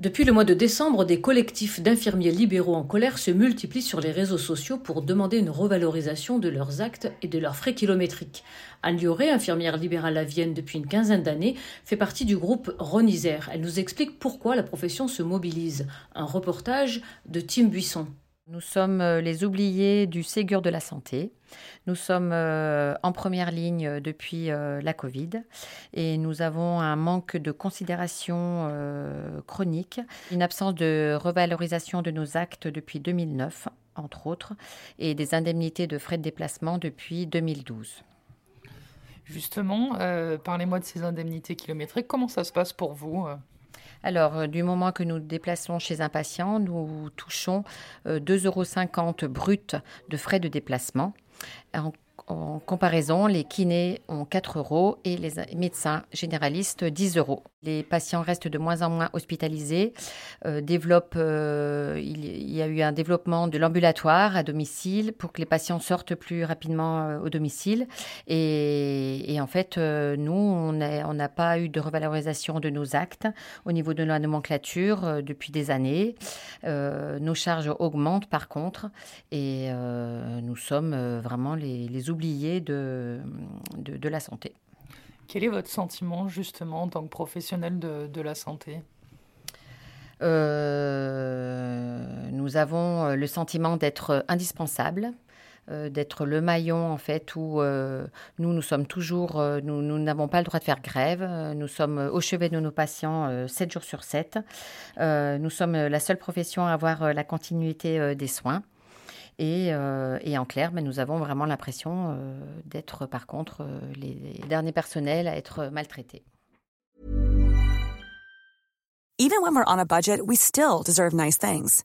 Depuis le mois de décembre, des collectifs d'infirmiers libéraux en colère se multiplient sur les réseaux sociaux pour demander une revalorisation de leurs actes et de leurs frais kilométriques. Anne Lioré, infirmière libérale à Vienne depuis une quinzaine d'années, fait partie du groupe Ronizer. Elle nous explique pourquoi la profession se mobilise. Un reportage de Tim Buisson. Nous sommes euh, les oubliés du Ségur de la santé. Nous sommes euh, en première ligne depuis euh, la Covid et nous avons un manque de considération chronique, une absence de revalorisation de nos actes depuis 2009, entre autres, et des indemnités de frais de déplacement depuis 2012. Justement, parlez-moi de ces indemnités kilométriques. Comment ça se passe pour vous alors, euh, du moment que nous déplaçons chez un patient, nous touchons 2,50 euros brut de frais de déplacement. En comparaison, les kinés ont 4 euros et les médecins généralistes 10 euros. Les patients restent de moins en moins hospitalisés. Euh, euh, y a eu un développement de l'ambulatoire à domicile pour que les patients sortent plus rapidement euh, au domicile. Et, en fait, nous, on n'a pas eu de revalorisation de nos actes au niveau de la nomenclature depuis des années. nos charges augmentent par contre et nous sommes vraiment les, les oubliés de, de, la santé. Quel est votre sentiment justement en tant que professionnel de, de la santé? Euh, Nous avons euh, le sentiment d'être indispensable, euh, d'être le maillon en fait où nous nous sommes toujours, nous n'avons pas le droit de faire grève, nous sommes au chevet de nos patients 7 jours sur 7, nous sommes la seule profession à avoir la continuité des soins. Euh, et, en clair, ben, nous avons vraiment l'impression euh, d'être, par contre, euh, les derniers personnels à être maltraités. Even when we're on a budget, we still deserve nice things.